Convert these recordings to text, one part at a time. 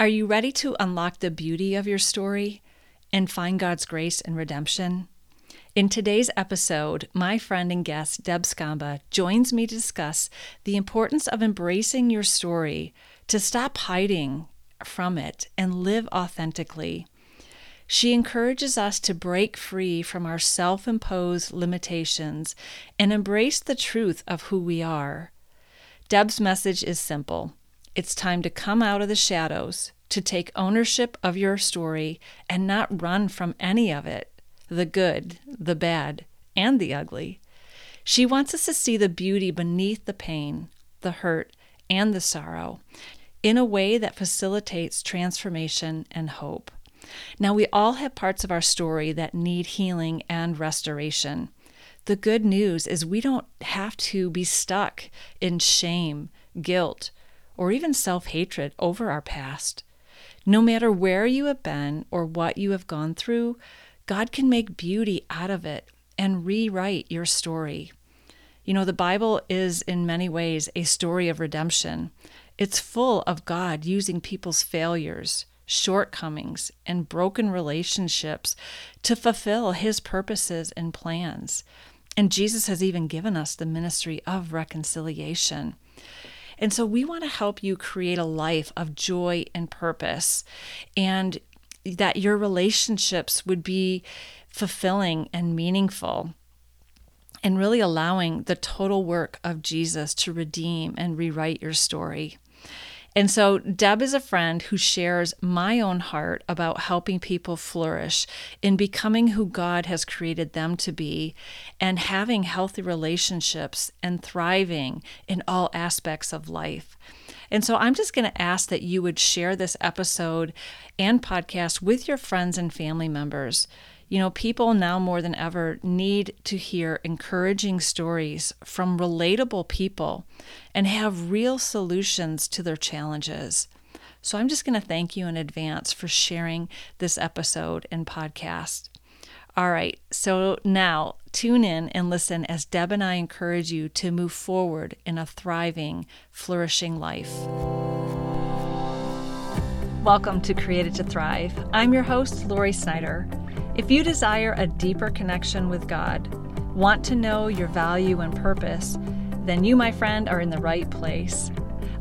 Are you ready to unlock the beauty of your story and find God's grace and redemption? In today's episode, my friend and guest, Deb Scamba, joins me to discuss the importance of embracing your story, to stop hiding from it, and live authentically. She encourages us to break free from our self imposed limitations and embrace the truth of who we are. Deb's message is simple it's time to come out of the shadows, to take ownership of your story and not run from any of it the good, the bad, and the ugly. She wants us to see the beauty beneath the pain, the hurt, and the sorrow in a way that facilitates transformation and hope. Now, we all have parts of our story that need healing and restoration. The good news is we don't have to be stuck in shame, guilt, or even self hatred over our past. No matter where you have been or what you have gone through, God can make beauty out of it and rewrite your story. You know, the Bible is in many ways a story of redemption. It's full of God using people's failures, shortcomings, and broken relationships to fulfill his purposes and plans. And Jesus has even given us the ministry of reconciliation. And so we want to help you create a life of joy and purpose and that your relationships would be fulfilling and meaningful and really allowing the total work of Jesus to redeem and rewrite your story. And so, Deb is a friend who shares my own heart about helping people flourish in becoming who God has created them to be and having healthy relationships and thriving in all aspects of life. And so I'm just going to ask that you would share this episode and podcast with your friends and family members. You know, people now more than ever need to hear encouraging stories from relatable people and have real solutions to their challenges. So I'm just going to thank you in advance for sharing this episode and podcast. All right, so now tune in and listen as Deb and I encourage you to move forward in a thriving, flourishing life. Welcome to Created to Thrive. I'm your host, Lori Snyder. If you desire a deeper connection with God, want to know your value and purpose, then you, my friend, are in the right place.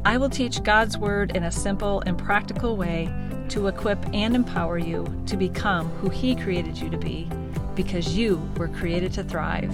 I will teach God's Word in a simple and practical way to equip and empower you to become who He created you to be, because you were created to thrive.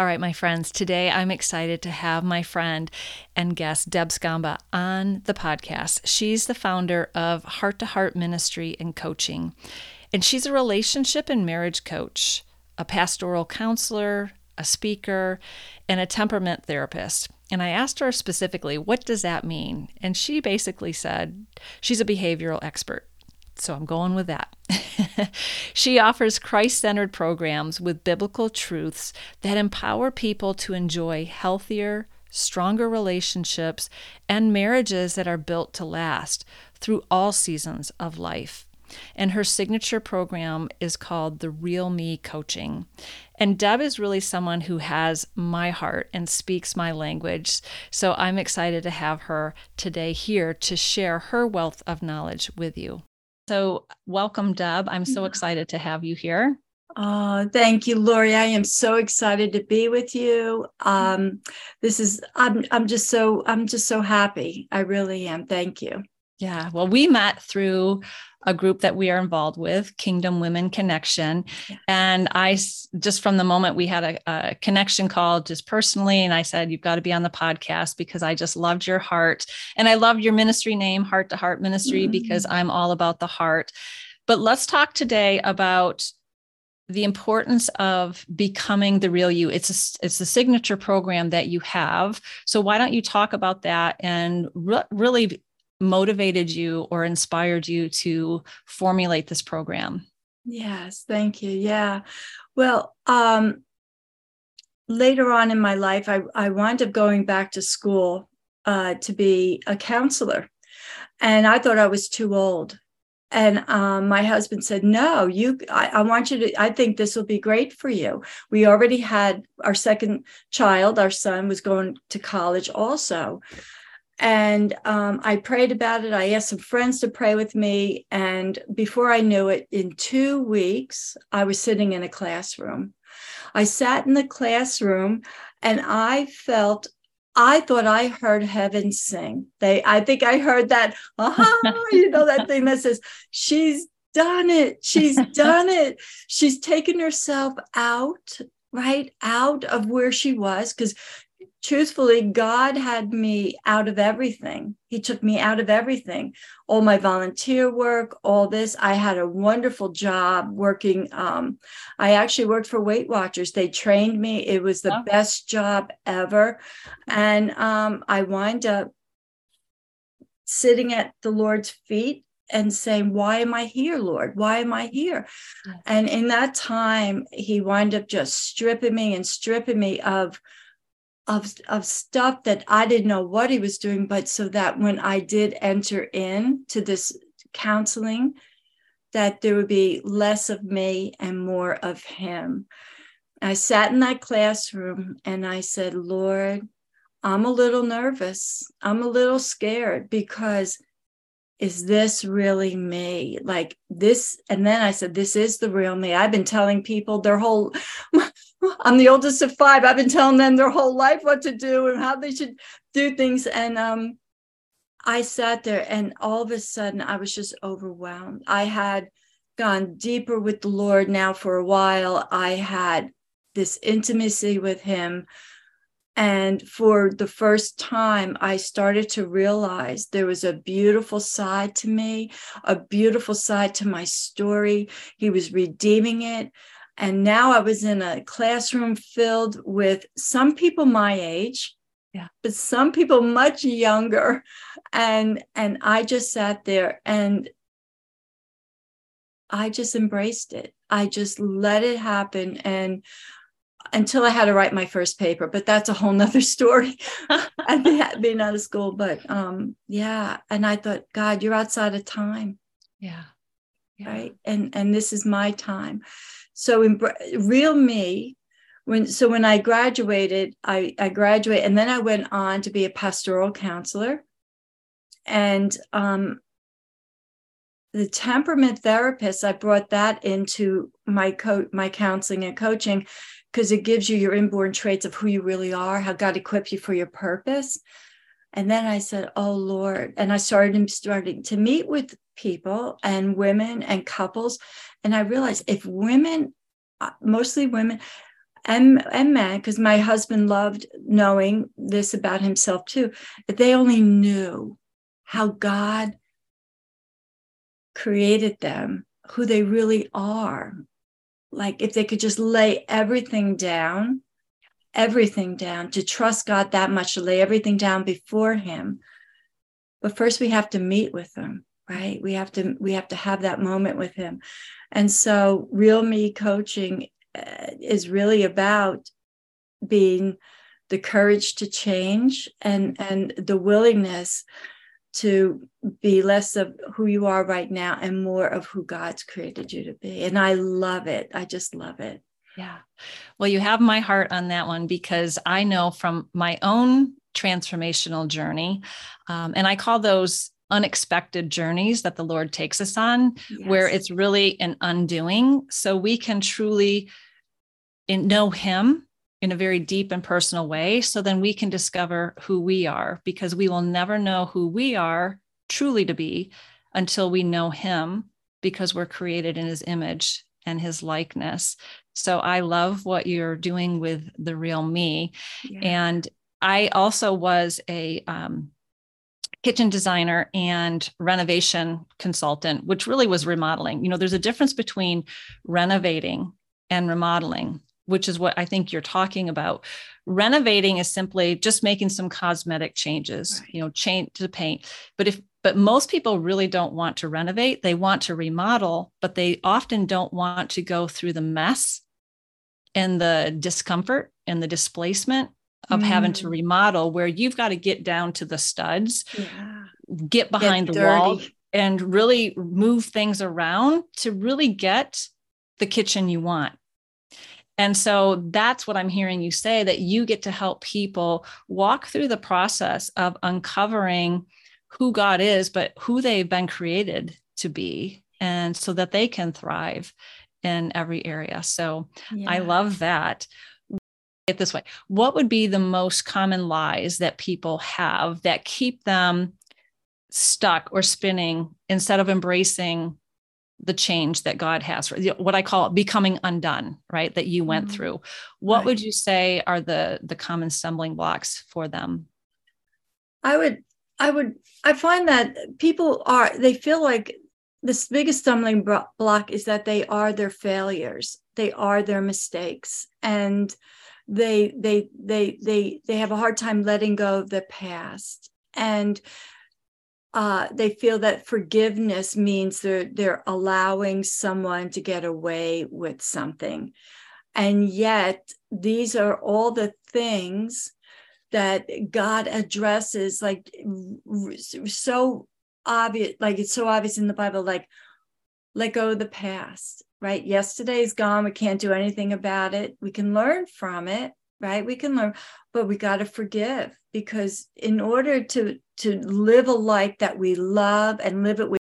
All right, my friends, today I'm excited to have my friend and guest, Deb Scamba, on the podcast. She's the founder of Heart to Heart Ministry and Coaching, and she's a relationship and marriage coach, a pastoral counselor, a speaker, and a temperament therapist. And I asked her specifically, what does that mean? And she basically said she's a behavioral expert. So I'm going with that. she offers Christ centered programs with biblical truths that empower people to enjoy healthier, stronger relationships and marriages that are built to last through all seasons of life. And her signature program is called the Real Me Coaching. And Deb is really someone who has my heart and speaks my language. So I'm excited to have her today here to share her wealth of knowledge with you. So, welcome, Deb. I'm so excited to have you here. Oh, thank you, Lori. I am so excited to be with you. Um, this is I'm I'm just so I'm just so happy. I really am. Thank you. Yeah. Well, we met through a group that we are involved with, Kingdom Women Connection. Yeah. And I just from the moment we had a, a, connection call, just personally, and I said, You've got to be on the podcast because I just loved your heart. And I loved your ministry name, Heart to Heart Ministry, mm-hmm. because I'm all about the heart. But let's talk today about the importance of becoming the real you. It's a, it's the signature program that you have. So why don't you talk about that and re- really motivated you or inspired you to formulate this program? Yes, thank you. Yeah. Well, um, later on in my life, I, I wound up going back to school uh, to be a counselor. And I thought I was too old and um, my husband said no you I, I, want you to i think this will be great for you we already had our second child our son was going to college also and um, i prayed about it i asked some friends to pray with me and before i knew it in two weeks i was sitting in a classroom i sat in the classroom and i felt I thought I heard heaven sing. They, I think I heard that, uh-huh, you know, that thing that says, she's done it. She's done it. She's taken herself out, right? Out of where she was. Because truthfully, God had me out of everything. He took me out of everything, all my volunteer work, all this. I had a wonderful job working. Um, I actually worked for Weight Watchers. They trained me. It was the oh. best job ever. And um, I wind up sitting at the Lord's feet and saying, Why am I here, Lord? Why am I here? And in that time, he wind up just stripping me and stripping me of of, of stuff that I didn't know what he was doing, but so that when I did enter in to this counseling, that there would be less of me and more of him. I sat in that classroom and I said, Lord, I'm a little nervous. I'm a little scared because is this really me? Like this. And then I said, This is the real me. I've been telling people their whole, I'm the oldest of five. I've been telling them their whole life what to do and how they should do things. And um, I sat there and all of a sudden I was just overwhelmed. I had gone deeper with the Lord now for a while. I had this intimacy with Him. And for the first time, I started to realize there was a beautiful side to me, a beautiful side to my story. He was redeeming it. And now I was in a classroom filled with some people my age, yeah, but some people much younger. And and I just sat there and I just embraced it. I just let it happen. And until I had to write my first paper, but that's a whole nother story. I've been out of school, but um, yeah. And I thought, God, you're outside of time. Yeah. yeah. Right. And and this is my time. So in real me, when so when I graduated, I, I graduated and then I went on to be a pastoral counselor. And um, the temperament therapist, I brought that into my co- my counseling and coaching because it gives you your inborn traits of who you really are, how God equipped you for your purpose. And then I said, "Oh Lord!" And I started starting to meet with people and women and couples, and I realized if women, uh, mostly women, and and men, because my husband loved knowing this about himself too, if they only knew how God created them, who they really are, like if they could just lay everything down everything down to trust god that much to lay everything down before him. But first we have to meet with him right? We have to we have to have that moment with him and so real me coaching uh, is really about being the courage to change and and the willingness to be less of who you are right now and more of who God's created you to be. And I love it. I just love it. Yeah. Well, you have my heart on that one because I know from my own transformational journey, um, and I call those unexpected journeys that the Lord takes us on, yes. where it's really an undoing. So we can truly know Him in a very deep and personal way. So then we can discover who we are because we will never know who we are truly to be until we know Him because we're created in His image and His likeness. So I love what you're doing with the real me. Yeah. And I also was a, um, kitchen designer and renovation consultant, which really was remodeling. You know, there's a difference between renovating and remodeling, which is what I think you're talking about. Renovating is simply just making some cosmetic changes, right. you know, change the paint. But if but most people really don't want to renovate, they want to remodel, but they often don't want to go through the mess and the discomfort and the displacement of mm. having to mm. remodel where you've got to get down to the studs, yeah. get behind get the wall and really move things around to really get the kitchen you want. And so that's what I'm hearing you say that you get to help people walk through the process of uncovering who God is, but who they've been created to be, and so that they can thrive in every area. So yeah. I love that. It this way What would be the most common lies that people have that keep them stuck or spinning instead of embracing the change that God has for what I call becoming undone, right? That you went mm-hmm. through. What right. would you say are the the common stumbling blocks for them? I would I would I find that people are they feel like this biggest stumbling block is that they are their failures. They are their mistakes and they they they they they have a hard time letting go of the past. And uh, they feel that forgiveness means they're they're allowing someone to get away with something. And yet these are all the things that god addresses like so obvious like it's so obvious in the bible like let go of the past right? Yesterday's gone. We can't do anything about it. We can learn from it right? We can learn but we got to forgive because in order to to live a life that we love and live it with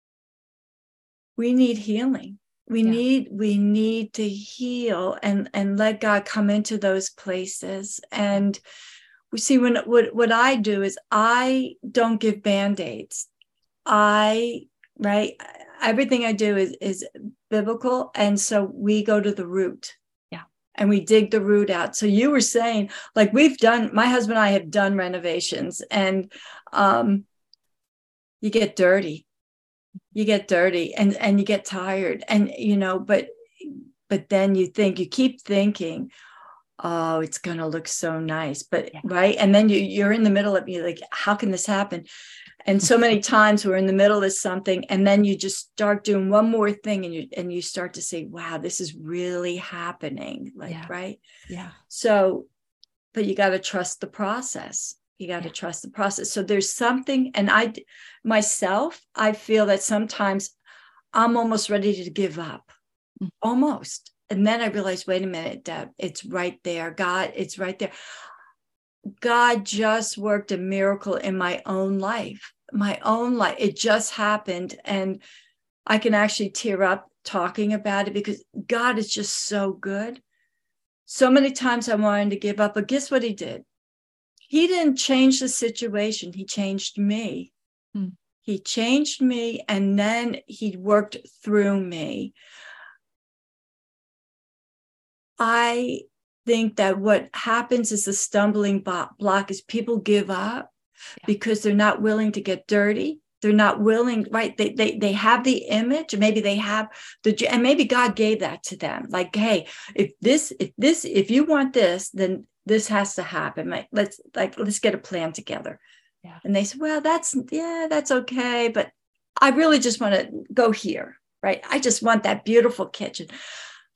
we need healing. We yeah. need we need to heal and and let god come into those places. And we see when what what i do is i don't give band-aids. I right? Everything i do is is biblical and so we go to the root Yeah. and we dig the root out. So you were saying, like we've done, my husband and I have done renovations, and um, you get dirty, you get dirty, and and you get tired, and you know, but but then you think, you keep thinking, oh, it's gonna look so nice, but yeah. right, and then you you're in the middle of you like, how can this happen? And so many times we're in the middle of something and then you just start doing one more thing and you and you start to say wow this is really happening like yeah. right? Yeah. So but you got to trust the process. You got to yeah. trust the process. So there's something and i myself i feel that sometimes i'm almost ready to give up. Mm-hmm. almost. And then i realize wait a minute deb it's right there. God it's right there. God just worked a miracle in my own life my own life. It just happened. And I can actually tear up talking about it because God is just so good. So many times I wanted to give up, but guess what he did? He didn't change the situation, he changed me. Hmm. He changed me and then he worked through me. I think that what happens is the stumbling block is people give up yeah. because they're not willing to get dirty. They're not willing right? They, they they have the image. Maybe they have the and maybe god gave that to them. Like hey if this if this if you want this then this has to happen. Like let's like let's get a plan together. Yeah. and they said well that's yeah that's okay but i really just want to go here right? I just want that beautiful kitchen.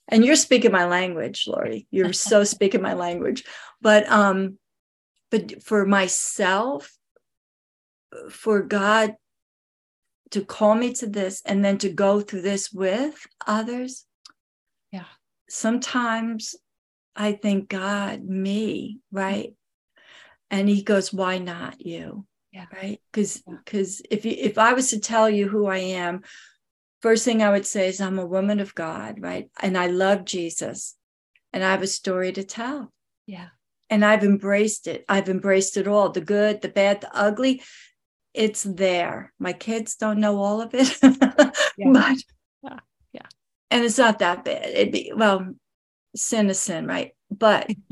And you're speaking my language lori. You're so speaking my language. But um but for myself for god to call me to this and then to go through this with others yeah. sometimes i think god me right? And he goes why not you? Yeah. Right? Because because yeah. if you if i was to tell you who i am first thing i would say is i'm a woman of god right? And i love jesus. And i have a story to tell. Yeah and I've embraced it. I've embraced it all the good, the bad, the ugly. It's there. My kids don't know all of it, yeah. but yeah. yeah. And it's not that bad. It'd be, well, sin is sin, right? But,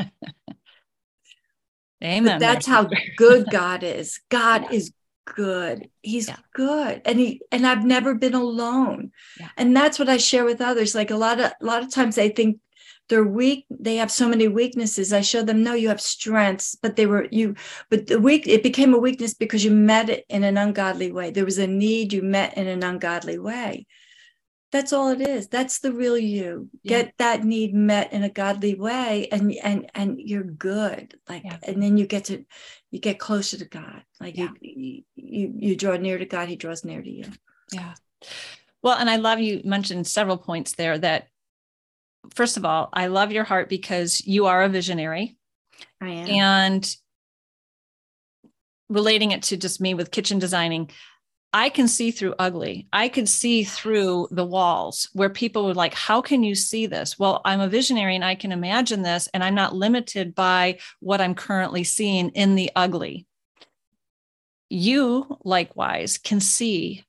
Amen. But that's how good God is. God yeah. is good. He's yeah. good. And he and I've never been alone. Yeah. And that's what I share with others. Like a lot of a lot of times they think they're weak they have so many weaknesses. I showed them no you have strengths but they were you but the weak it became a weakness because you met it in an ungodly way. There was a need you met in an ungodly way. That's all it is. That's the real you. Yeah. get that need met in a godly way and and and you're good. Like yeah. and then you get to you get closer to god. Like yeah. you, you you draw near to god he draws near to you. Yeah. Well and i love you mentioned several points there that first of all, I love your heart because you are a visionary. I am. And relating it to just me with kitchen designing, I can see through ugly. I could see through the walls where people were like, How can you see this? Well, I'm a visionary and I can imagine this, and I'm not limited by what I'm currently seeing in the ugly. You, likewise, can see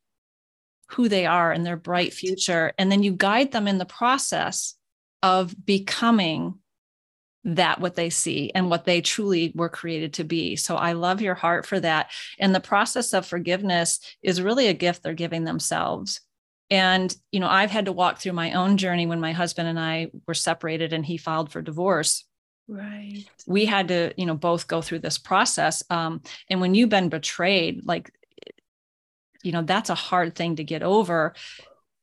who they are and their bright future. And then you guide them in the process of becoming that what they see and what they truly were created to be. So I love your heart for that. And the process of forgiveness is really a gift they're giving themselves. And, you know, I've had to walk through my own journey when my husband and I were separated and he filed for divorce. Right. We had to, you know, both go through this process. Um, and when you've been betrayed, like, you know, that's a hard thing to get over.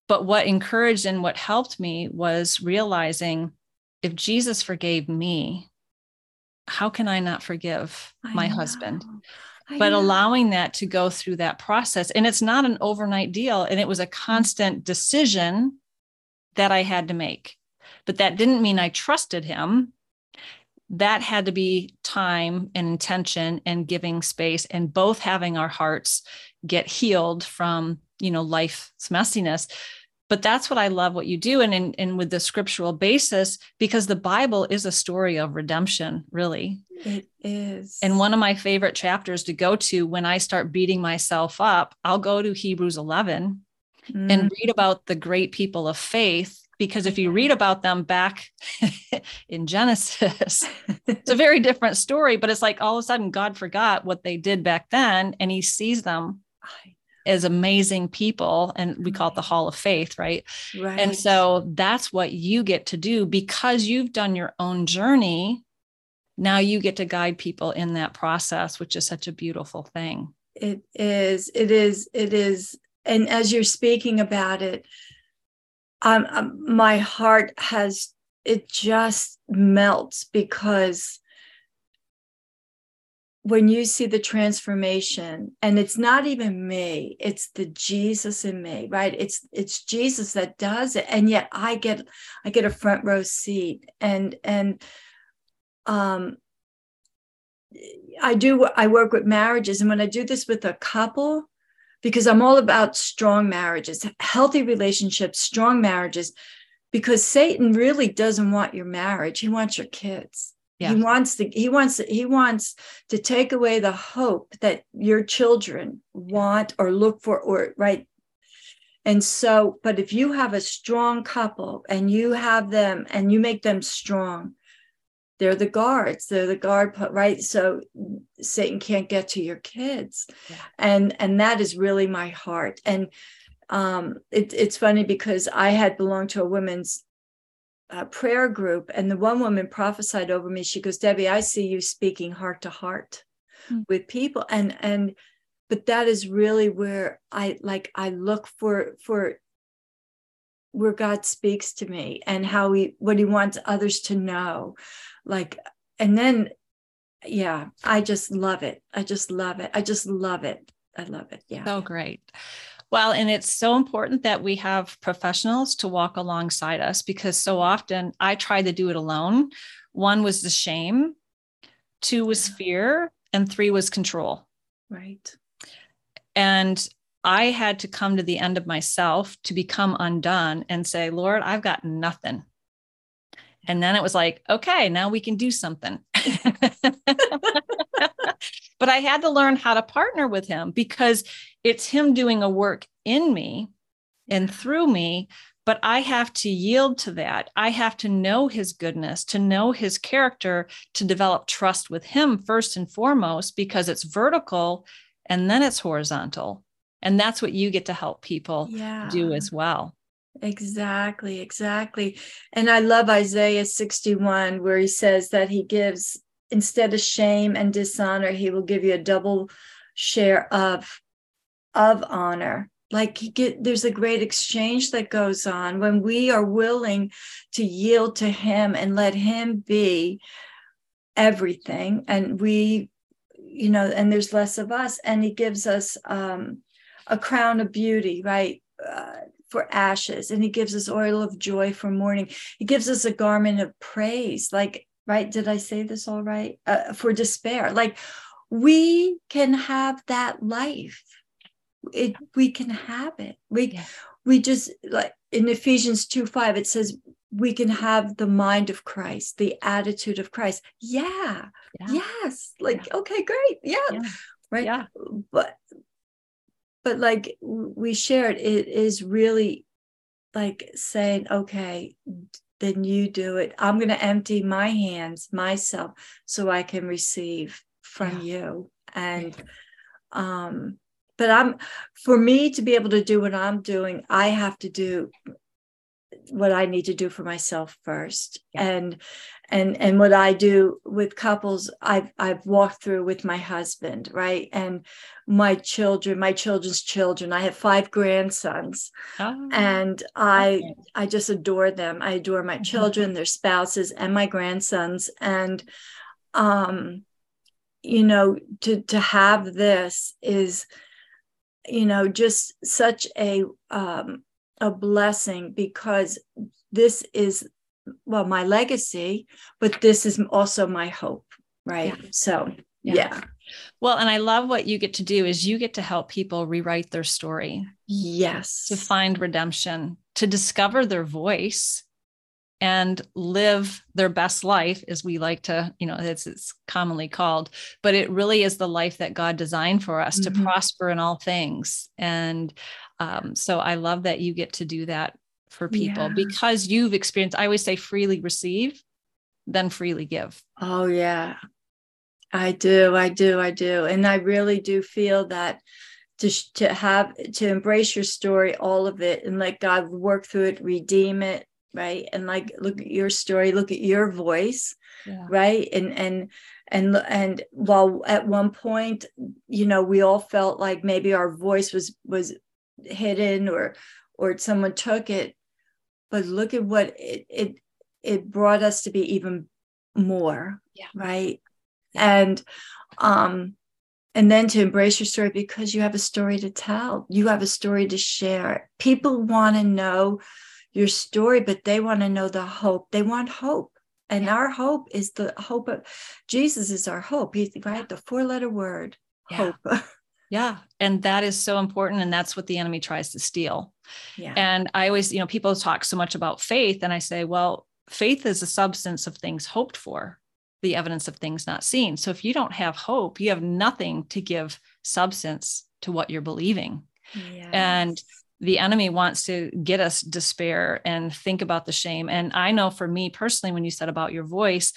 But what encouraged and what helped me was realizing if Jesus forgave me, how can I not forgive my husband? but know. allowing that to go through that process. And it's not an overnight deal. And it was a constant decision that I had to make. But that didn't mean I trusted him. That had to be time and intention and giving space and both having our hearts get healed from, you know, life's messiness but that's what i love what you do and, and and with the scriptural basis because the bible is a story of redemption really it is and one of my favorite chapters to go to when i start beating myself up i'll go to hebrews 11 mm. and read about the great people of faith because if you read about them back in Genesis, it's a very different story. But it's like all of a sudden God forgot what they did back then and he sees them as amazing people and we call it the hall of faith right? right. and so that's what you get to do. Because you've done your own journey now you get to guide people in that process which is such a beautiful thing. It is. It is. It is. And as you're speaking about it um, um my heart has it just melts because when you see the transformation and it's not even me it's the jesus in me right? It's it's jesus that does it and yet i get i get a front row seat and and um i do i work with marriages and when i do this with a couple because i'm all about strong marriages healthy relationships strong marriages because satan really doesn't want your marriage he wants your kids yeah. He wants to he wants to, he wants to take away the hope that your children want or look for or right. And so, but if you have a strong couple and you have them and you make them strong, they're the guards, they're the guard, right? So Satan can't get to your kids. Yeah. And and that is really my heart. And um, it, it's funny because I had belonged to a women's uh, prayer group, and the one woman prophesied over me. She goes, "Debbie, I see you speaking heart to heart mm. with people," and and but that is really where I like I look for for where God speaks to me and how he what he wants others to know, like, and then yeah, I just love it. I just love it. I just love it. I love it. Yeah. So great. Well, and it's so important that we have professionals to walk alongside us because so mm-hmm. often I tried to do it alone. One was the shame, two was fear, and three was control. Right. And I had to come to the end of myself to become undone and say, Lord, I've got nothing. And then it was like, okay, now we can do something. but I had to learn how to partner with him because it's him doing a work in me and through me. But I have to yield to that. I have to know his goodness, to know his character, to develop trust with him first and foremost, because it's vertical and then it's horizontal. And that's what you get to help people yeah. do as well. Exactly, exactly. And I love Isaiah 61, where he says that he gives, instead of shame and dishonor, he will give you a double share of of honor. Like get, there's a great exchange that goes on when we are willing to yield to him and let him be everything. And we you know and there's less of us. And he gives us um, a crown of beauty right uh, for ashes. And he gives us oil of joy for mourning. He gives us a garment of praise. Like right? Did i say this all right? Uh, for despair. Like we can have that life. It we can have it. We yeah. we just like in ephesians 2 5 it says we can have the mind of christ the attitude of christ. Yeah, yeah. yes. Like yeah. okay great. Yeah. right? Yeah. But but like we shared it is really like saying okay then you do it. I'm going to empty my hands myself so i can receive from you. And um but i'm for me to be able to do what i'm doing i have to do what i need to do for myself first yeah. and and and what i do with couples i've i've walked through with my husband right and my children my children's children i have five grandsons oh, and i okay. i just adore them i adore my mm-hmm. children their spouses and my grandsons and um you know to to have this is you know just such a um, a blessing because this is well my legacy but this is also my hope right yeah. so yeah. yeah. well and i love what you get to do is you get to help people rewrite their story yes to find redemption to discover their voice and live their best life as we like to you know it's, it's commonly called but it really is the life that god designed for us mm-hmm. to prosper in all things and um, so i love that you get to do that for people yeah. because you've experienced i always say freely receive then freely give. Oh yeah. I do i do i do. And i really do feel that to, to have to embrace your story all of it and let god work through it redeem it right? And like look at your story look at your voice yeah. right? And and and and while at one point you know we all felt like maybe our voice was was hidden or or someone took it but look at what it it it brought us to be even more yeah. right and um and then to embrace your story because you have a story to tell you have a story to share people want to know your story, but they want to know the hope. They want hope. And yeah. our hope is the hope of Jesus is our hope. He's right, the four letter word, yeah. hope. yeah. And that is so important. And that's what the enemy tries to steal. Yeah. And I always, you know, people talk so much about faith. And I say, well, faith is the substance of things hoped for, the evidence of things not seen. So if you don't have hope, you have nothing to give substance to what you're believing. Yes. And the enemy wants to get us despair and think about the shame. And I know for me personally, when you said about your voice,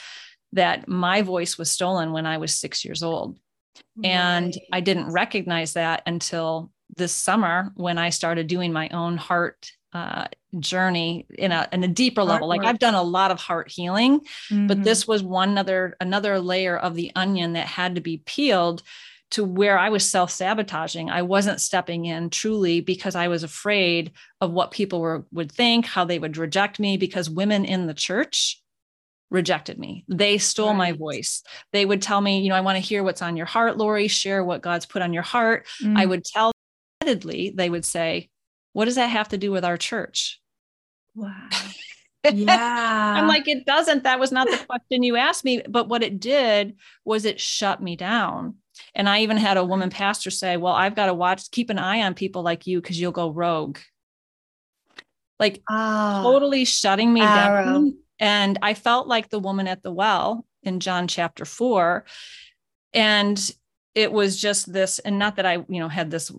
that my voice was stolen when I was six years old. Right. And I didn't recognize that until this summer when I started doing my own heart uh, journey in a in a deeper level. Like I've done a lot of heart healing, mm-hmm. but this was one other another layer of the onion that had to be peeled to where I was self sabotaging. I wasn't stepping in truly because I was afraid of what people were, would think, how they would reject me, because women in the church rejected me. They stole right. my voice. They would tell me, you know, I want to hear what's on your heart, Lori, share what God's put on your heart. Mm. I would tell repeatedly, they would say, What does that have to do with our church? Wow. Yeah. I'm like, it doesn't. That was not the question you asked me. But what it did was it shut me down. And I even had a woman pastor say, Well, I've got to watch, keep an eye on people like you because you'll go rogue. Like oh, totally shutting me arrow. down. And I felt like the woman at the well in John chapter four. And it was just this, and not that I, you know, had this,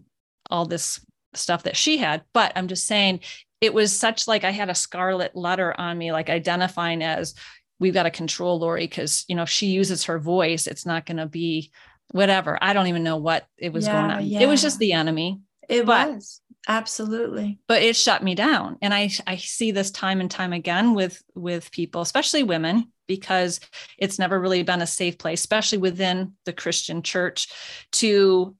all this stuff that she had, but I'm just saying it was such like I had a scarlet letter on me, like identifying as we've got to control Lori because, you know, if she uses her voice, it's not going to be whatever. I don't even know what it was yeah, going on. Yeah. It was just the enemy. It but, was. Absolutely. but it shut me down. And i i see this time and time again with with people especially women because it's never really been a safe place especially within the christian church to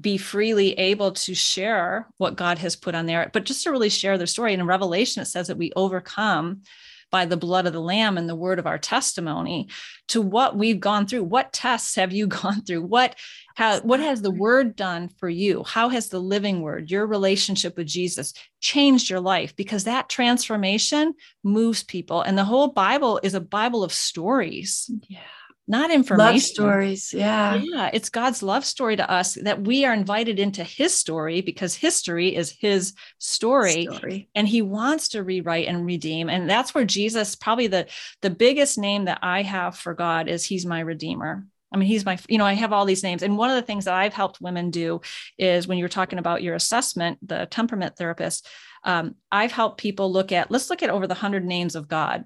be freely able to share what god has put on there but just to really share their story. And in revelation it says that we overcome by the blood of the lamb and the word of our testimony to what we've gone through. What tests have you gone through? What how what has the word done for you? How has the living word your relationship with jesus changed your life? Because that transformation moves people. And the whole bible is a bible of stories. Yeah not information. Love stories. Yeah. Yeah. It's God's love story to us that we are invited into his story because history is his story, story. And he wants to rewrite and redeem. And that's where Jesus, probably the, the biggest name that I have for God is he's my redeemer. I mean, he's my, you know, I have all these names. And one of the things that I've helped women do is when you're talking about your assessment, the temperament therapist, um, I've helped people look at, let's look at over the hundred names of God.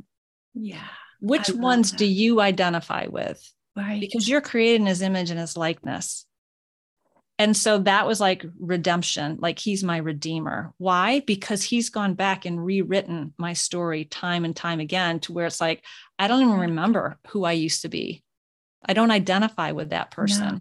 Yeah which ones that. do you identify with? Right. Because you're created in his image and his likeness. And so that was like redemption, like he's my redeemer. Why? Because he's gone back and rewritten my story time and time again to where it's like, I don't even remember who I used to be. I don't identify with that person.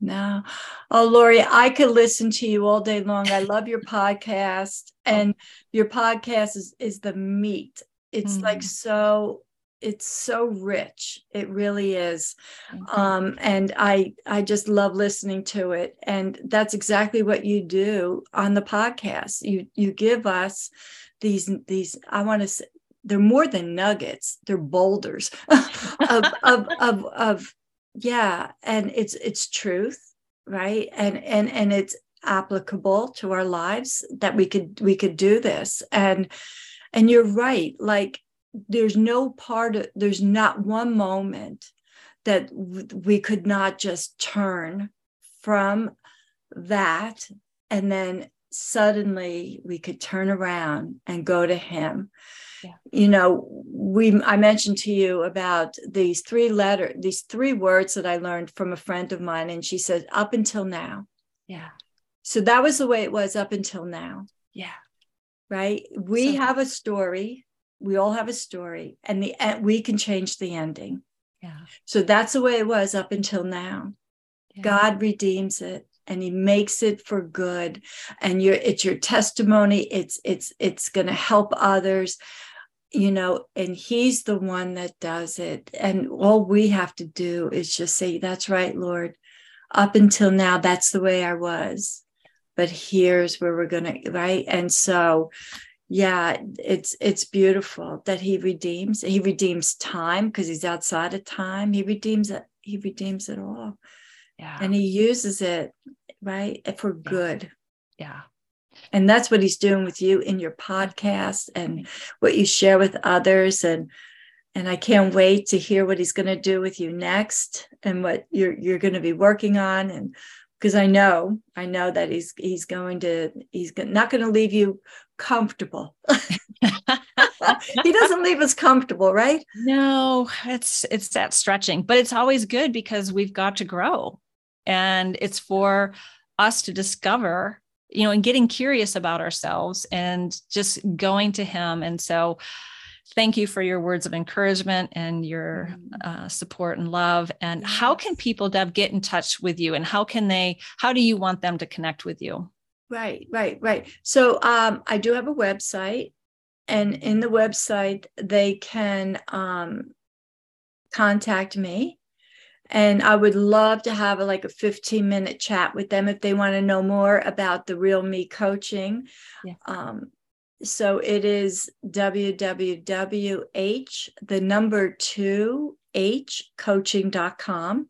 No. no. Oh, Lori, I could listen to you all day long. I love your podcast, oh. and your podcast is, is the meat it's mm. like so it's so rich. It really is. Mm-hmm. um, and i i just love listening to it. And that's exactly what you do on the podcast. You you give us these these i want to say they're more than nuggets. They're boulders of, of of of yeah. And it's it's truth right? And and and it's applicable to our lives that we could we could do this. And and you're right like there's no part of there's not one moment that we could not just turn from that and then suddenly we could turn around and go to him. Yeah. you know we i mentioned to you about these three letter these three words that i learned from a friend of mine and she said up until now. Yeah. So that was the way it was up until now. Yeah right? We so, have a story. We all have a story and the we can change the ending. Yeah. So that's the way it was up until now. Yeah. god redeems it and he makes it for good. And you're it's your testimony. It's it's it's going to help others you know and he's the one that does it. And all we have to do is just say that's right lord. Up until now that's the way i was but here's where we're going to right? And so yeah it's it's beautiful that he redeems he redeems time because he's outside of time. He redeems it he redeems it all. Yeah. And he uses it right for good. Yeah. And that's what he's doing with you in your podcast and mm-hmm. what you share with others. And and I can't wait to hear what he's going to do with you next and what you're you're going to be working on and because I know I know that he's he's going to he's not going to leave you comfortable. he doesn't leave us comfortable, right? No, it's it's that stretching, but it's always good because we've got to grow. And it's for us to discover, you know, and getting curious about ourselves and just going to him. And so thank you for your words of encouragement and your mm-hmm. uh, support and love and how can people deb get in touch with you and how can they how do you want them to connect with you Right, right, right. So um, I do have a website, and in the website, they can um, contact me. And I would love to have a, like a 15 minute chat with them if they want to know more about the Real Me coaching. Yeah. Um, so it is www.h, the number two, h coaching.com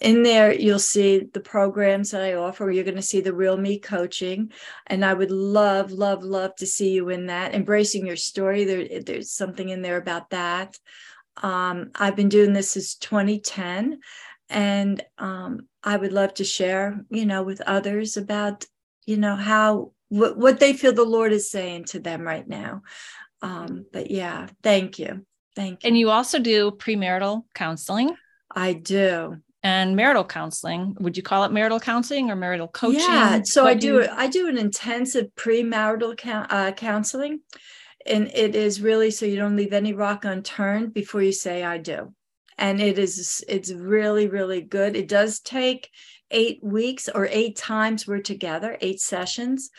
in there you'll see the programs that i offer. You're going to see the real me coaching and i would love love love to see you in that. Embracing your story there, there's something in there about that. Um, i've been doing this since 2010 and um, i would love to share you know with others about you know how what, what they feel the lord is saying to them right now um, but yeah thank you thank you and you also do premarital counseling I do. and marital counseling. Would you call it marital counseling or marital coaching? Yeah. So what I do, do I do an intensive premarital uh, counseling, and it is really so you don't leave any rock unturned before you say I do. And it is it's really really good. It does take eight weeks or eight times we're together, eight sessions.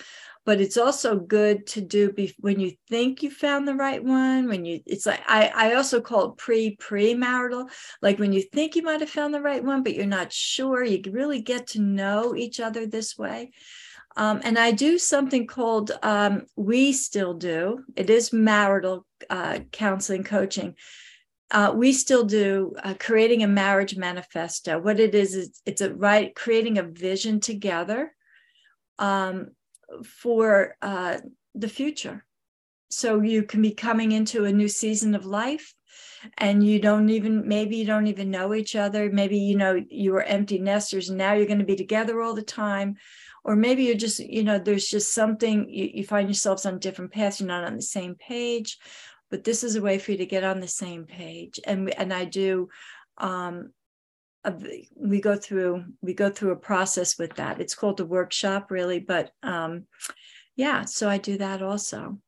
But it's also good to do be- when you think you found the right one when you it's like i i also call it pre pre-marital. Like when you think you might have found the right one but you're not sure you really get to know each other this way. Um, and i do something called um, we still do. It is marital uh, counseling coaching uh, we still do uh, creating a marriage manifesto. What it is is it's a right creating a vision together um, for uh, the future. So you can be coming into a new season of life and you don't even maybe you don't even know each other. Maybe you know you were empty nesters and now you're going to be together all the time. Or maybe you're just you know there's just something you, you find yourselves on different paths you're not on the same page but this is a way for you to get on the same page and and i do um we go through we go through a process with that it's called a workshop really but um yeah so i do that also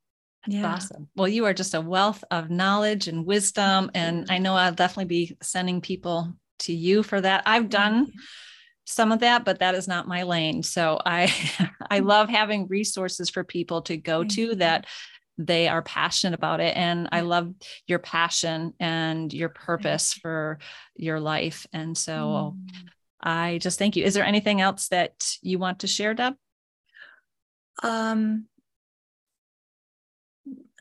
That's yeah. awesome. Well, you are just a wealth of knowledge and wisdom. And I know I'll definitely be sending people to you for that. I've done some of that, but that is not my lane. So I I love having resources for people to go to that they are passionate about it and i love your passion and your purpose for your life and so mm. i just thank you. Is there anything else that you want to share deb? Um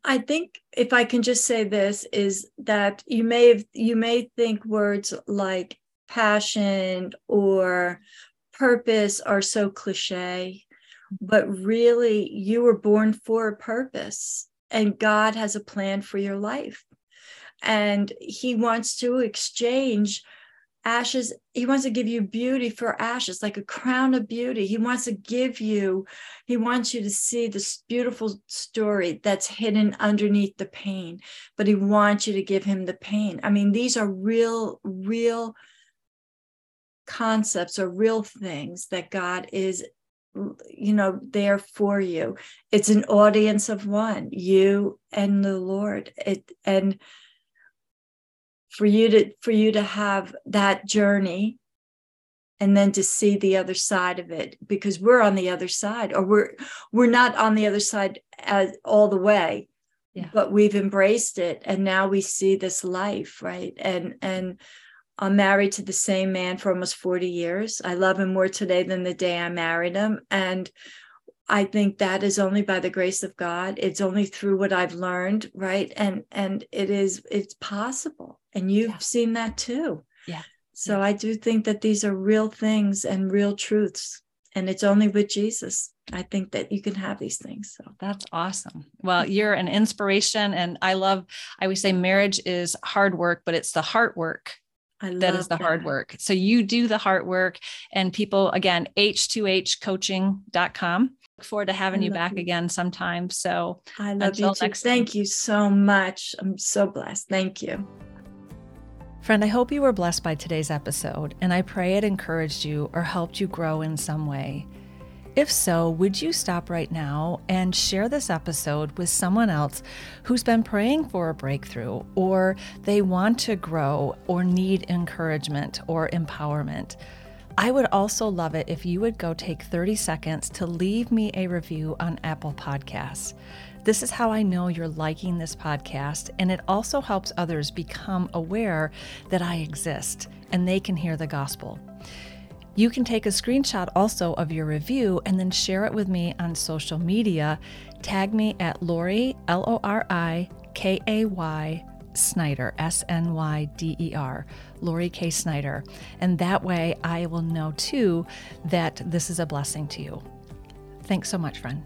i think if i can just say this is that you may have you may think words like passion or purpose are so cliche but really you were born for a purpose and God has a plan for your life. And he wants to exchange ashes. He wants to give you beauty for ashes, like a crown of beauty. He wants to give you, he wants you to see this beautiful story that's hidden underneath the pain, but he wants you to give him the pain. I mean, these are real, real concepts or real things that God is you know there for you. It's an audience of one you and the lord. It and for you to for you to have that journey and then to see the other side of it because we're on the other side or we're we're not on the other side as all the way yeah. but we've embraced it and now we see this life right? And and I'm married to the same man for almost 40 years. I love him more today than the day I married him. And I think that is only by the grace of God. It's only through what I've learned, right? And and it is it's possible. And you've yeah. seen that too. Yeah. So yeah. I do think that these are real things and real truths. And it's only with Jesus. I think that you can have these things. So that's awesome. Well, you're an inspiration. And I love, I always say marriage is hard work, but it's the heart work that is the that. hard work. So you do the hard work and people again, h2hcoaching.com. Look forward to having I you back you. again sometime. So I love you too. Thank you so much. I'm so blessed. Thank you. Friend, I hope you were blessed by today's episode, and I pray it encouraged you or helped you grow in some way. If so, would you stop right now and share this episode with someone else who's been praying for a breakthrough, or they want to grow, or need encouragement or empowerment? I would also love it if you would go take 30 seconds to leave me a review on Apple Podcasts. This is how I know you're liking this podcast, and it also helps others become aware that I exist and they can hear the gospel. You can take a screenshot also of your review and then share it with me on social media. Tag me at Lori, L O R I K A Y, Snyder, S N Y D E R, Lori K. Snyder. And that way I will know too that this is a blessing to you. Thanks so much, friend.